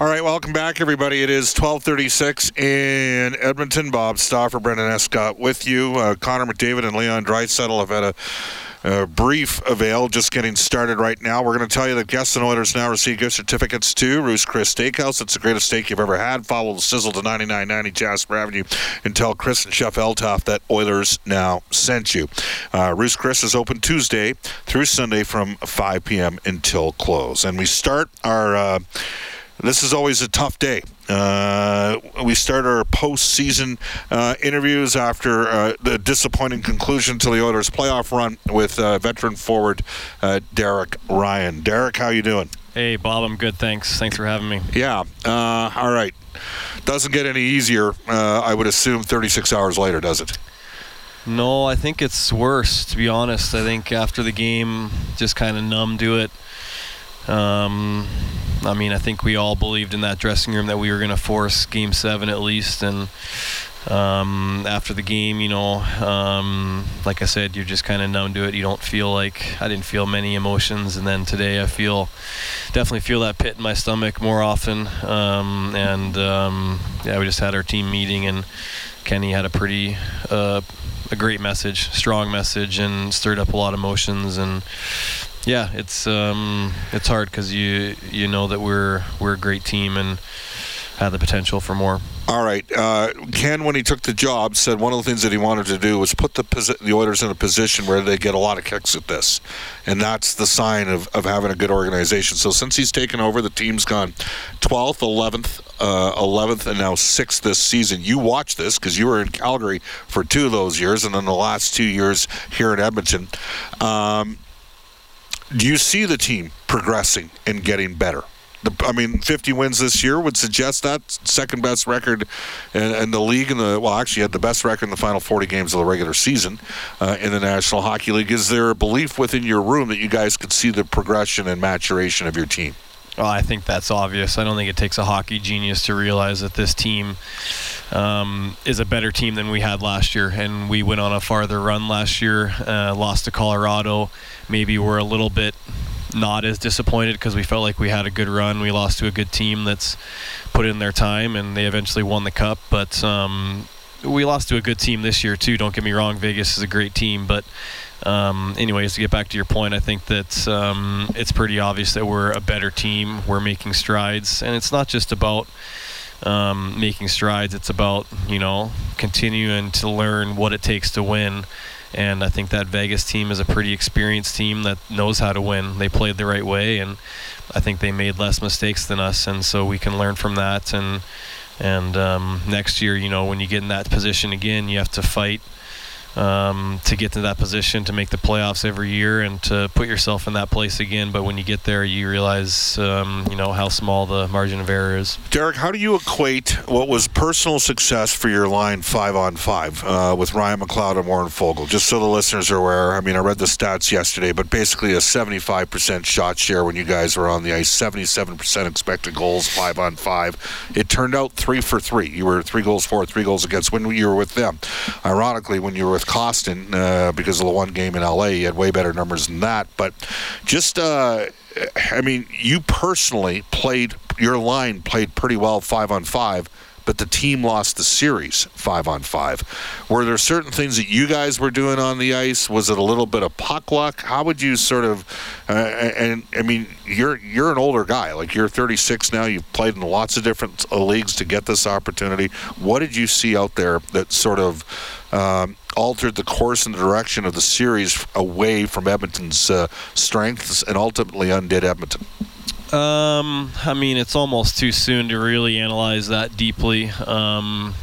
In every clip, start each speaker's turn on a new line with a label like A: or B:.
A: All right, welcome back, everybody. It is 1236 in Edmonton. Bob Stauffer, Brendan Escott with you. Uh, Connor McDavid and Leon Draisaitl have had a, brief avail, just getting started right now. We're going to tell you that guests and Oilers now receive gift certificates to Ruth's Chris Steakhouse. It's the greatest steak you've ever had. Follow the sizzle to 9990 Jasper Avenue and tell Chris and Chef Eltoff that Oilers now sent you. Uh, Chris is open Tuesday through Sunday from 5 p.m. until close. And we start our... Uh, this is always a tough day. Uh, we start our postseason uh, interviews after uh, the disappointing conclusion to the Oilers' playoff run with uh, veteran forward uh, Derek Ryan. Derek, how you doing?
B: Hey, Bob. I'm good. Thanks. Thanks for having me.
A: Yeah. Uh, all right. Doesn't get any easier. I would assume 36 hours later, does it?
B: No, I think it's worse. To be honest, I think after the game, just kind of numb to it. Um, I mean, I think we all believed in that dressing room that we were going to force Game Seven at least, and um, after the game, you know, um, like I said, you're just kind of numb to it. You don't feel like I didn't feel many emotions, and then today I feel definitely feel that pit in my stomach more often. Um, and um, yeah, we just had our team meeting, and Kenny had a pretty uh, a great message, strong message, and stirred up a lot of emotions and yeah, it's um, it's hard because you you know that we're we're a great team and have the potential for more.
A: All right. Uh, Ken, when he took the job, said one of the things that he wanted to do was put the posi- the Oilers in a position where they get a lot of kicks at this, and that's the sign of, of having a good organization. So since he's taken over, the team's gone 12th, 11th, uh, 11th, and now 6th this season. You watched this because you were in Calgary for two of those years, and then the last two years here in Edmonton. Um, do you see the team progressing and getting better? The, I mean, 50 wins this year would suggest that second best record in, in, the league. In the well, actually, had the best record in the final 40 games of the regular season uh, in the National Hockey League. Is there a belief within your room that you guys could see the progression and maturation of your team?
B: Well, I think that's obvious. I don't think it takes a hockey genius to realize that this team um, is a better team than we had last year, and we went on a farther run last year. Uh, lost to Colorado. Maybe we're a little bit not as disappointed because we felt like we had a good run. We lost to a good team that's put in their time, and they eventually won the cup. But um, we lost to a good team this year too. Don't get me wrong, Vegas is a great team, but um, anyways, to get back to your point, I think that um, it's pretty obvious that we're a better team. We're making strides, and it's not just about um, making strides. It's about you know continuing to learn what it takes to win. And I think that Vegas team is a pretty experienced team that knows how to win. They played the right way, and I think they made less mistakes than us, and so we can learn from that. And and um, next year, you know, when you get in that position again, you have to fight um, to get to that position to make the playoffs every year and to put yourself in that place again. But when you get there, you realize, um, you know, how small the margin of error is.
A: Derek, how do you equate what was personal success for your line five on five uh, with Ryan McLeod and Warren Foegele? Just so the listeners are aware, I mean, I read the stats yesterday, but basically a 75% shot share when you guys were on the ice, 77% expected goals, five on five. It turned out three for three. You were three goals for, three goals against when you were with them. Ironically, when you were with Kostin uh, because of the one game in LA. He had way better numbers than that. But just, uh, I mean, you personally played, your line played pretty well five on five, but the team lost the series five on five. Were there certain things that you guys were doing on the ice? Was it a little bit of puck luck? How would you sort of? Uh, and I mean, you're you're an older guy, like you're 36 now. You've played in lots of different leagues to get this opportunity. What did you see out there that sort of um, altered the course and direction of the series away from Edmonton's uh, strengths and ultimately undid Edmonton?
B: Um, I mean, it's almost too soon to really analyze that deeply. Um,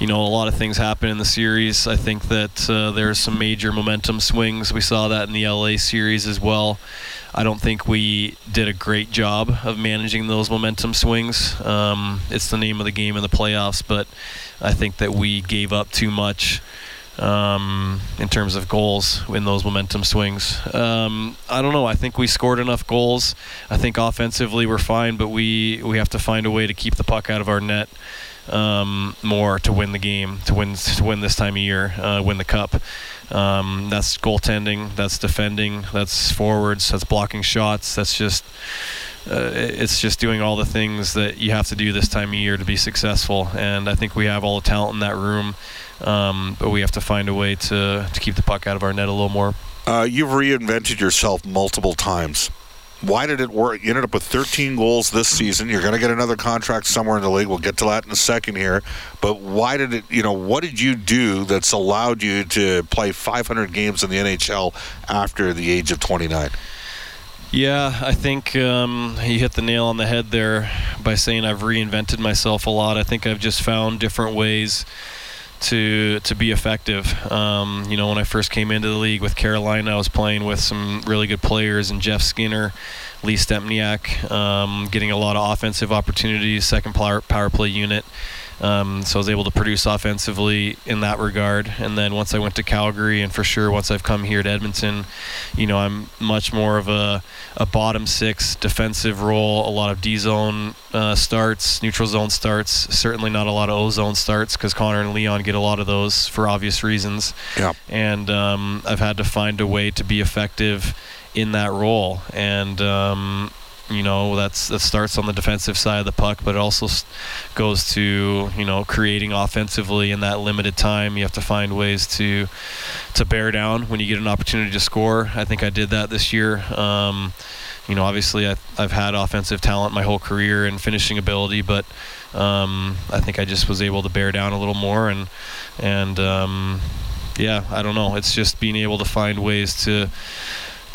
B: you know, a lot of things happen in the series. I think that uh, there's some major momentum swings. We saw that in the LA series as well. I don't think we did a great job of managing those momentum swings. Um, it's the name of the game in the playoffs, but I think that we gave up too much um, in terms of goals in those momentum swings. Um, I don't know. I think we scored enough goals. I think offensively we're fine, but we we have to find a way to keep the puck out of our net um, more to win the game, to win to win this time of year, uh, win the cup. Um, that's goaltending. That's defending. That's forwards. That's blocking shots. That's just. Uh, it's just doing all the things that you have to do this time of year to be successful. And I think we have all the talent in that room. Um, but we have to find a way to, to keep the puck out of our net a little more.
A: Uh, you've reinvented yourself multiple times. Why did it work? You ended up with 13 goals this season. You're going to get another contract somewhere in the league. We'll get to that in a second here. But why did it, you know, what did you do that's allowed you to play 500 games in the NHL after the age of 29?
B: Yeah, I think um, he hit the nail on the head there by saying I've reinvented myself a lot. I think I've just found different ways to to be effective. Um, you know, when I first came into the league with Carolina, I was playing with some really good players and Jeff Skinner, Lee Stempniak, um, getting a lot of offensive opportunities, second power, power play unit. Um, so I was able to produce offensively in that regard. And then once I went to Calgary, and for sure once I've come here to Edmonton, you know, I'm much more of a, a bottom six defensive role, a lot of D zone uh, starts, neutral zone starts, certainly not a lot of O zone starts because Connor and Leon get a lot of those for obvious reasons.
A: Yeah.
B: And um, I've had to find a way to be effective in that role. And, um, you know that's that starts on the defensive side of the puck but it also goes to you know creating offensively in that limited time. You have to find ways to to bear down when you get an opportunity to score. I think i did that this year. Um, you know obviously I, i've had offensive talent my whole career and finishing ability but um, i think i just was able to bear down a little more and and um, yeah i don't know. It's just being able to find ways to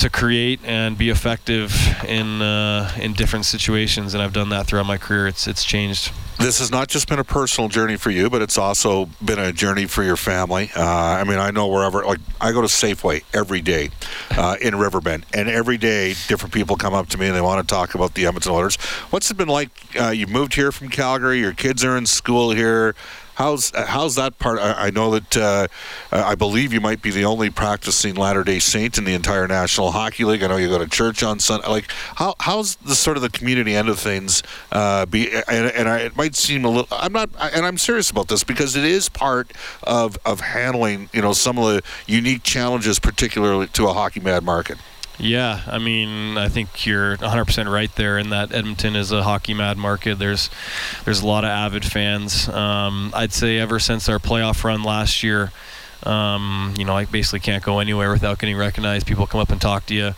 B: to create and be effective in uh, in different situations, and I've done that throughout my career. It's it's changed.
A: This has not just been a personal journey for you, but it's also been a journey for your family. Uh, I mean, I know wherever, like, I go to Safeway every day uh, in Riverbend, and every day different people come up to me and they want to talk about the Edmonton Oilers. What's it been like? Uh, you moved here from Calgary, your kids are in school here. How's how's that part? I, know that uh, I believe you might be the only practicing Latter Day Saint in the entire National Hockey League. I know you go to church on Sunday. Like how how's the sort of the community end of things? Uh, be and, and I, it might seem a little. I'm not, and I'm serious about this because it is part of of handling you know some of the unique challenges, particularly to a hockey mad market.
B: Yeah, I mean, I think you're 100% right there in that Edmonton is a hockey mad market. There's there's a lot of avid fans. Um, I'd say ever since our playoff run last year, um, you know, I basically can't go anywhere without getting recognized. People come up and talk to you.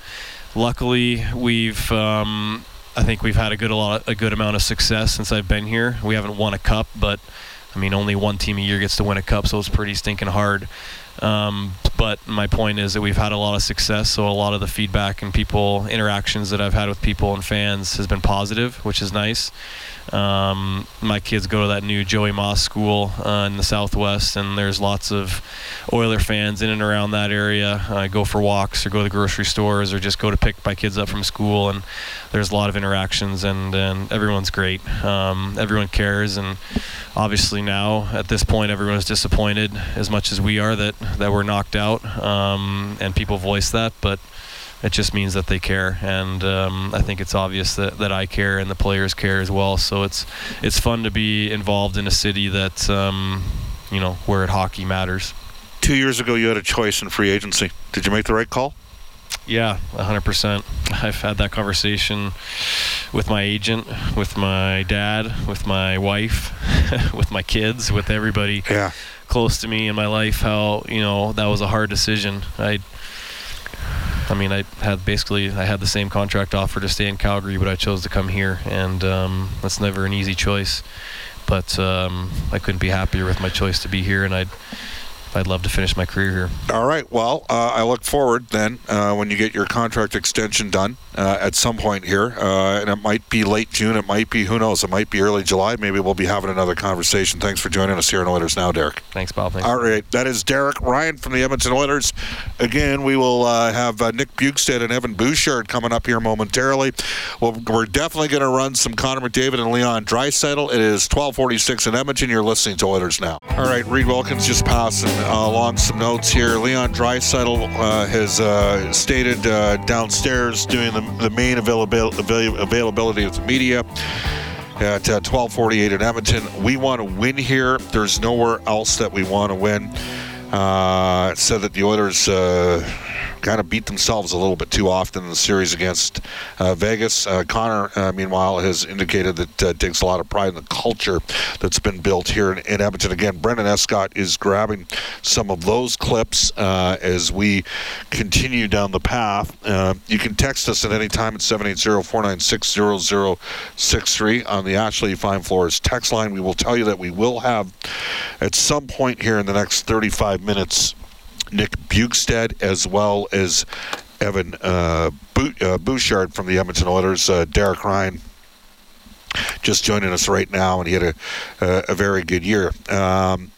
B: Luckily, we've um, I think we've had a good a lot a good amount of success since I've been here. We haven't won a cup, but I mean, only one team a year gets to win a cup, so it's pretty stinking hard. Um, but my point is that we've had a lot of success, so a lot of the feedback and people interactions that I've had with people and fans has been positive, which is nice. Um, my kids go to that new Joey Moss school uh, in the Southwest, and there's lots of Oiler fans in and around that area. I go for walks or go to the grocery stores or just go to pick my kids up from school, and there's a lot of interactions, and, and everyone's great. Um, everyone cares, and obviously now at this point, everyone's disappointed as much as we are that, that we're knocked out, um, and people voice that, but it just means that they care, and um, I think it's obvious that, that I care and the players care as well. So it's it's fun to be involved in a city that um, you know where hockey matters.
A: Two years ago, you had a choice in free agency. Did you make the right call?
B: Yeah, 100%. I've had that conversation with my agent, with my dad, with my wife, with my kids, with everybody
A: Yeah.
B: close to me in my life. How you know that was a hard decision. I, I mean, I had basically I had the same contract offer to stay in Calgary, but I chose to come here, and um, that's never an easy choice. But um, I couldn't be happier with my choice to be here, and I'd I'd love to finish my career here.
A: All right. Well, uh, I look forward then uh, when you get your contract extension done uh, at some point here, uh, and it might be late June. It might be who knows. It might be early July. Maybe we'll be having another conversation. Thanks for joining us here on Oilers now, Derek.
B: Thanks, Bob. Thanks.
A: All right, that is Derek Ryan from the Edmonton Oilers. Again, we will uh, have uh, Nick Bjugstad and Evan Bouchard coming up here momentarily. Well, we're definitely going to run some Connor McDavid and Leon Draisaitl. It is 12:46 in Edmonton. You're listening to Oilers now. All right, Reid Wilkins just passing uh, along some notes here. Leon Draisaitl uh, has uh, stated uh, downstairs doing the, the main availability of the media at uh, 12:48 in Edmonton. We want to win here. There's nowhere else that we want to win. Uh, said that the Oilers uh, kind of beat themselves a little bit too often in the series against uh, Vegas. Uh, Connor, uh, meanwhile, has indicated that uh, takes a lot of pride in the culture that's been built here in, in Edmonton. Again, Brendan Escott is grabbing some of those clips uh, as we continue down the path. Uh, you can text us at any time at 780-496-0063 on the Ashley Fine Floors text line. We will tell you that we will have at some point here in the next 35 minutes Nick Bjugstad as well as Evan uh, uh, Bouchard from the Edmonton Oilers. Uh, Derek Ryan just joining us right now, and he had a, a, a very good year. Um,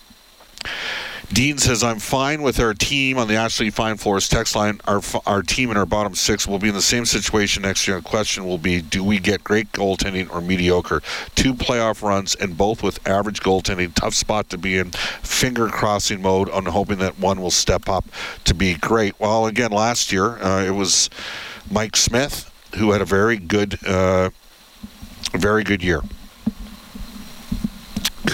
A: Dean says, I'm fine with our team on the Ashley Fine Floors text line. Our, our team in our bottom six will be in the same situation next year. The question will be do we get great goaltending or mediocre? Two playoff runs and both with average goaltending. Tough spot to be in. Finger crossing mode on hoping that one will step up to be great. Well, again, last year uh, it was Mike Smith who had a very good, uh, very good year.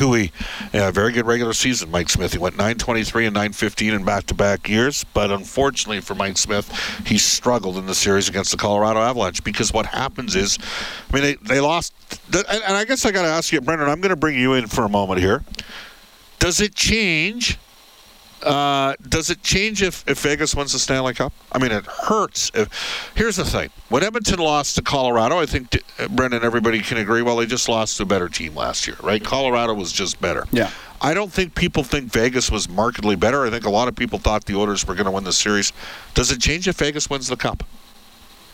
A: Cooey, yeah, very good regular season. Mike Smith. He went 923 and 915 in back-to-back years, but unfortunately for Mike Smith, he struggled in the series against the Colorado Avalanche because what happens is, I mean, they, they lost. And I guess I got to ask you, Brendan. I'm going to bring you in for a moment here. Does it change? Uh, does it change if, if Vegas wins the Stanley Cup? I mean, it hurts. If, here's the thing: when Edmonton lost to Colorado, I think Brendan, everybody can agree. Well, they just lost to a better team last year, right? Colorado was just better.
C: Yeah.
A: I don't think people think Vegas was markedly better. I think a lot of people thought the Oilers were going to win the series. Does it change if Vegas wins the Cup?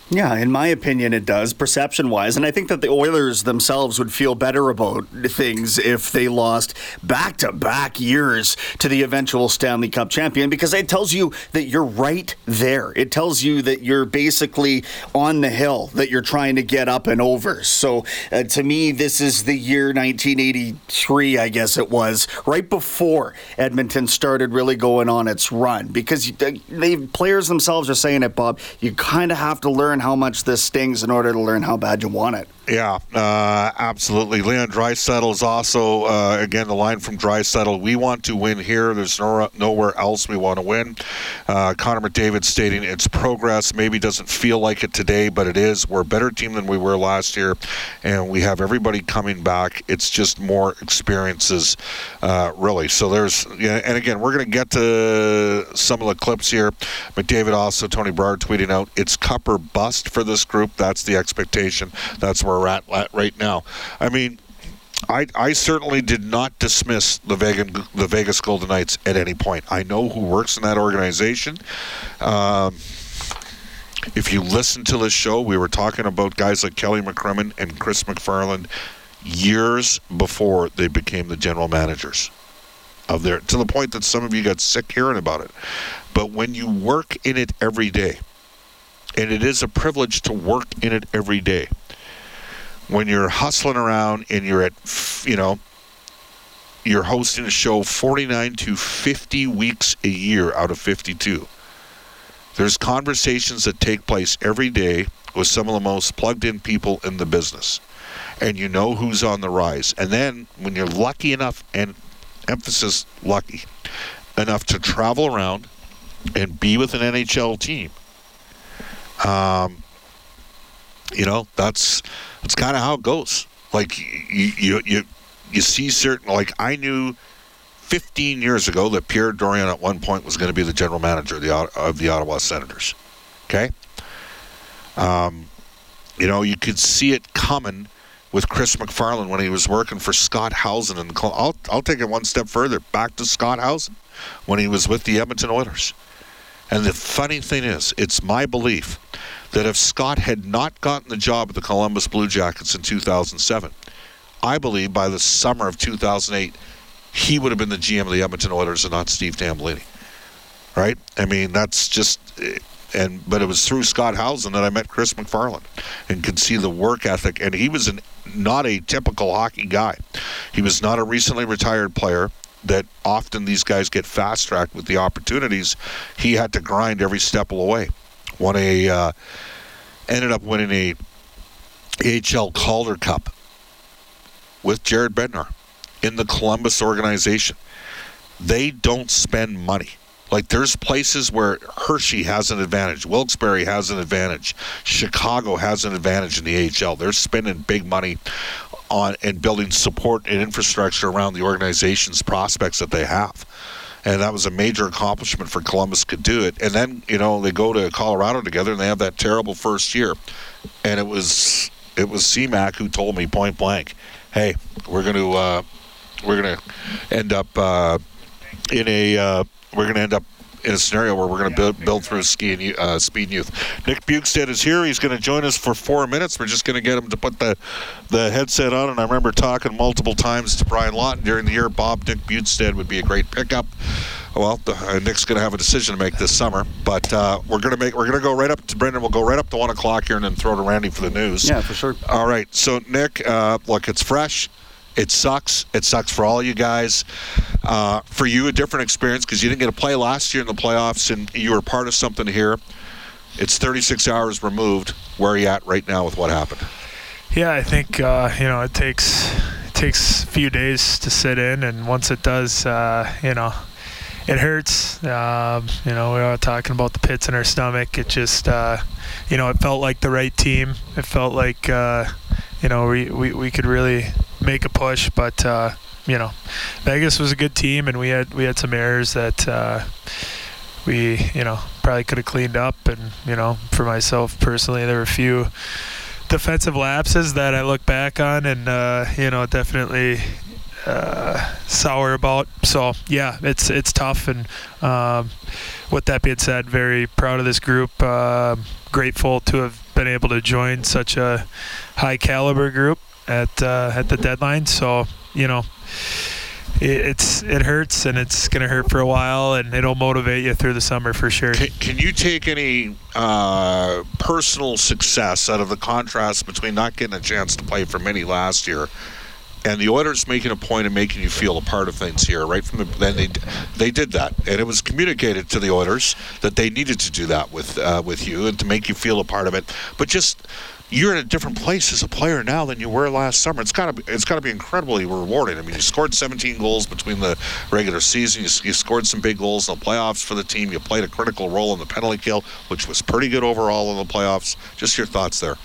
C: Yeah, in my opinion, it does, perception wise. And I think that the Oilers themselves would feel better about things if they lost back to back years to the eventual Stanley Cup champion because it tells you that you're right there. It tells you that you're basically on the hill that you're trying to get up and over. So uh, to me, this is the year 1983, I guess it was, right before Edmonton started really going on its run because they players themselves are saying it, Bob. You kind of have to learn how much this stings in order to learn how bad you want it.
A: Yeah, uh, absolutely. Leon Draisaitl is also, uh, again, the line from Draisaitl. We want to win here. There's no, nowhere else we want to win. Uh, Connor McDavid stating it's progress. Maybe doesn't feel like it today, but it is. We're a better team than we were last year, and we have everybody coming back. It's just more experiences, uh, really. So there's, and again, we're going to get to some of the clips here. McDavid also, Tony Brower tweeting out, it's cup or bust for this group. That's the expectation. That's where we're at right now. I mean, I, I certainly did not dismiss the Vegas, the Vegas Golden Knights at any point. I know who works in that organization. Um, if you listen to this show, we were talking about guys like Kelly McCrimmon and Chris MacFarland years before they became the general managers of their to the point that some of you got sick hearing about it. But when you work in it every day, and it is a privilege to work in it every day when you're hustling around and you're at, you know, you're hosting a show 49 to 50 weeks a year out of 52. There's conversations that take place every day with some of the most plugged in people in the business. And you know who's on the rise. And then when you're lucky enough, and emphasis lucky, enough to travel around and be with an NHL team, Um, you know, that's that's kind of how it goes. Like you, you, you, you see certain. Like I knew 15 years ago that Pierre Dorion at one point was going to be the general manager of the of the Ottawa Senators. Okay. Um, you know, you could see it coming with Chris MacFarland when he was working for Scott Howson. And I'll, I'll take it one step further back to Scott Howson when he was with the Edmonton Oilers. And the funny thing is, it's my belief that if Scott had not gotten the job at the Columbus Blue Jackets in 2007, I believe by the summer of 2008, he would have been the GM of the Edmonton Oilers and not Steve Tambellini. Right? I mean, that's just and but it was through Scott Howson that I met Chris MacFarland, and could see the work ethic. And he was an, not a typical hockey guy. He was not a recently retired player that often these guys get fast tracked with the opportunities. He had to grind every step of the way. Won a uh, ended up winning a AHL Calder Cup with Jared Bednar in the Columbus organization. They don't spend money. Like there's places where Hershey has an advantage, Wilkes-Barre has an advantage, Chicago has an advantage in the AHL. They're spending big money on and building support and infrastructure around the organization's prospects that they have. And that was a major accomplishment for Columbus could do it. And then, you know, they go to Colorado together and they have that terrible first year. And it was it was CMAC who told me point blank, "Hey, we're going to uh, we're going to end up uh, in a uh, we're going to end up in a scenario where we're going to build, build through ski and uh, speed and youth. Nick Bjugstad is here. He's going to join us for four minutes. We're just going to get him to put the the headset on. And I remember talking multiple times to Brian Lawton during the year. Bob Nick Bjugstad would be a great pickup. Well, the, uh, Nick's going to have a decision to make this summer, but uh, we're going to make we're going to go right up to Brendan. We'll go right up to one o'clock here and then throw to Randy for the news.
C: Yeah, for sure.
A: All right. So Nick, uh, look, it's fresh. It sucks. It sucks for all you guys. Uh, for you, a different experience because you didn't get to play last year in the playoffs, and you were part of something here. It's 36 hours removed. Where are you at right now with what happened?
D: Yeah, I think uh, you know it takes it takes a few days to sit in, and once it does, uh, you know, it hurts. Um, you know, we were talking about the pits in our stomach. It just, uh, you know, it felt like the right team. It felt like, uh, you know, we, we, we could really make a push, but uh, you know, Vegas was a good team, and we had we had some errors that uh, we you know probably could have cleaned up. And you know, for myself personally, there were a few defensive lapses that I look back on, and uh, you know, definitely uh, sour about. So yeah, it's it's tough. And um, with that being said, very proud of this group. Uh, grateful to have been able to join such a high caliber group at uh, at the deadline. So you know, it, it's it hurts and it's gonna hurt for a while, and it'll motivate you through the summer for sure.
A: Can, can you take any uh, personal success out of the contrast between not getting a chance to play for many last year? and the Oilers making a point of making you feel a part of things here, right from the then they they did that, and it was communicated to the Oilers that they needed to do that with uh, with you and to make you feel a part of it. But just you're in a different place as a player now than you were last summer. It's got to be, it's got to be incredibly rewarding. I mean, you scored 17 goals between the regular season. You, you, scored some big goals in the playoffs for the team. You played a critical role in the penalty kill, which was pretty good overall in the playoffs. Just your thoughts there.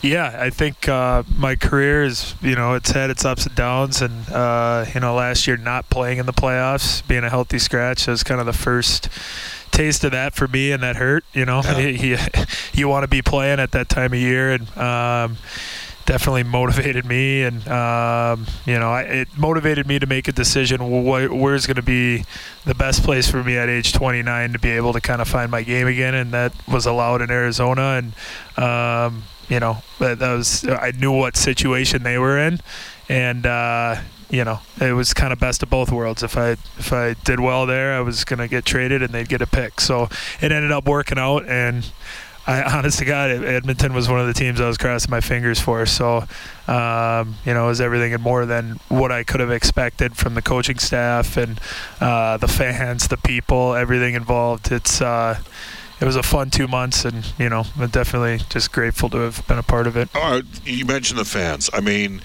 D: Yeah, I think uh, my career is you know it's had its ups and downs, and uh, you know last year not playing in the playoffs, being a healthy scratch, was kind of the first taste of that for me, and that hurt. You know, yeah. you, you want to be playing at that time of year, and um, definitely motivated me, and um, you know, I, it motivated me to make a decision. Wh- where's going to be the best place for me at age 29 to be able to kind of find my game again, and that was allowed in Arizona, and um, you know, that, that was I knew what situation they were in, and. Uh, you know, it was kind of best of both worlds. If I if I did well there, I was gonna get traded and they'd get a pick. So it ended up working out, and I honest to God, Edmonton was one of the teams I was crossing my fingers for. So, um, you know, it was everything and more than what I could have expected from the coaching staff and uh, the fans, the people, everything involved. It's uh, it was a fun two months, and you know, I'm definitely just grateful to have been a part of it.
A: You mentioned the fans. I mean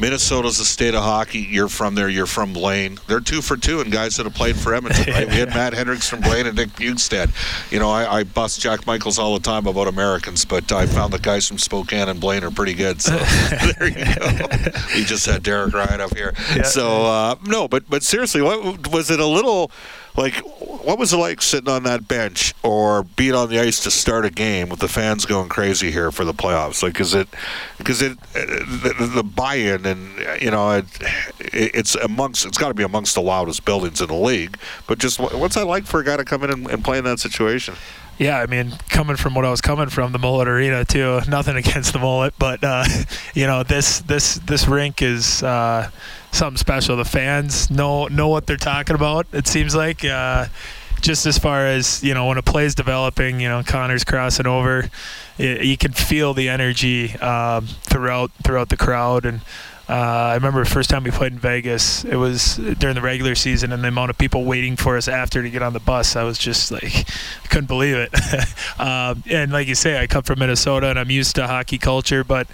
A: Minnesota's a state of hockey. You're from there. You're from Blaine. They're two for two, and guys that have played for Edmonton. Right? We had Matt Hendricks from Blaine and Nick Bjugstad. You know, I, I bust Jack Michaels all the time about Americans, but I found the guys from Spokane and Blaine are pretty good. So there you go. We just had Derek Ryan up here.
D: Yeah.
A: So uh, no, but but seriously, what was it a little? Like what was it like sitting on that bench or being on the ice to start a game with the fans going crazy here for the playoffs? Like is it because it uh, the, the buy-in and you know it, it's amongst it's got to be amongst the loudest buildings in the league but just what's that like for a guy to come in and, and play in that situation
D: yeah, I mean, coming from what I was coming from, the Mullet Arena too. Nothing against the Mullet, but uh, you know, this this this rink is uh, something special. The fans know know what they're talking about. It seems like. Uh, just as far as you know, when a play is developing, you know, Connor's crossing over, you, you can feel the energy um, throughout throughout the crowd, and uh, I remember the first time we played in Vegas. It was during the regular season, and the amount of people waiting for us after to get on the bus. I was just like, I couldn't believe it. um, and like you say, I come from Minnesota, and I'm used to hockey culture, but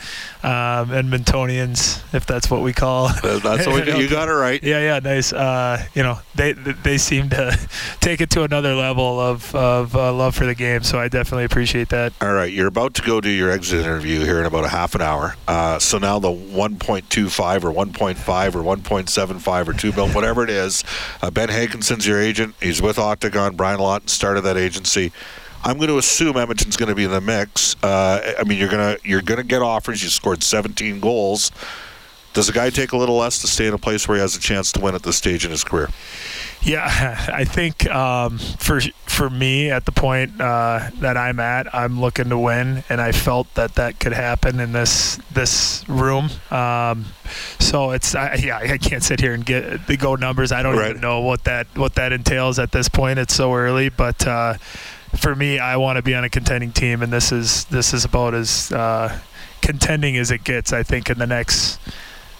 D: um, Edmontonians, if that's what we call.
A: That's what we do. You got it right.
D: Yeah, yeah, nice. Uh, you know, they they seem to take it to another level of of uh, love for the game. So I definitely appreciate that.
A: All right, you're about to go do your exit interview here in about a half an hour. Uh, so now the 1.2 1.25 or 1.5 or 1.75 or 2 mil, whatever it is. Uh, ben Hakinson's your agent. He's with Octagon. Brian Lawton started that agency. I'm going to assume Edmonton's going to be in the mix. Uh, I mean, you're going to you're going to get offers. You scored 17 goals. Does a guy take a little less to stay in a place where he has a chance to win at this stage in his career?
D: Yeah, I think um, for for me at the point uh, that I'm at, I'm looking to win, and I felt that that could happen in this this room. Um, so it's I, yeah, I can't sit here and get the go numbers. I don't right. even know what that what that entails at this point. It's so early, but uh, for me, I want to be on a contending team, and this is this is about as uh, contending as it gets. I think in the next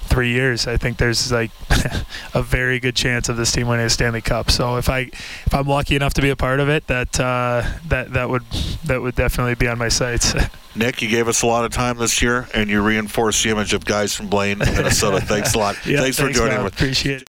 D: three years. I think there's like a very good chance of this team winning a Stanley Cup. So if I if I'm lucky enough to be a part of it, that uh, that that would that would definitely be on my sights.
A: Nick, you gave us a lot of time this year, and you reinforced the image of guys from Blaine, Minnesota. thanks a lot.
D: yeah,
A: thanks,
D: thanks,
A: for joining
D: us. Appreciate it.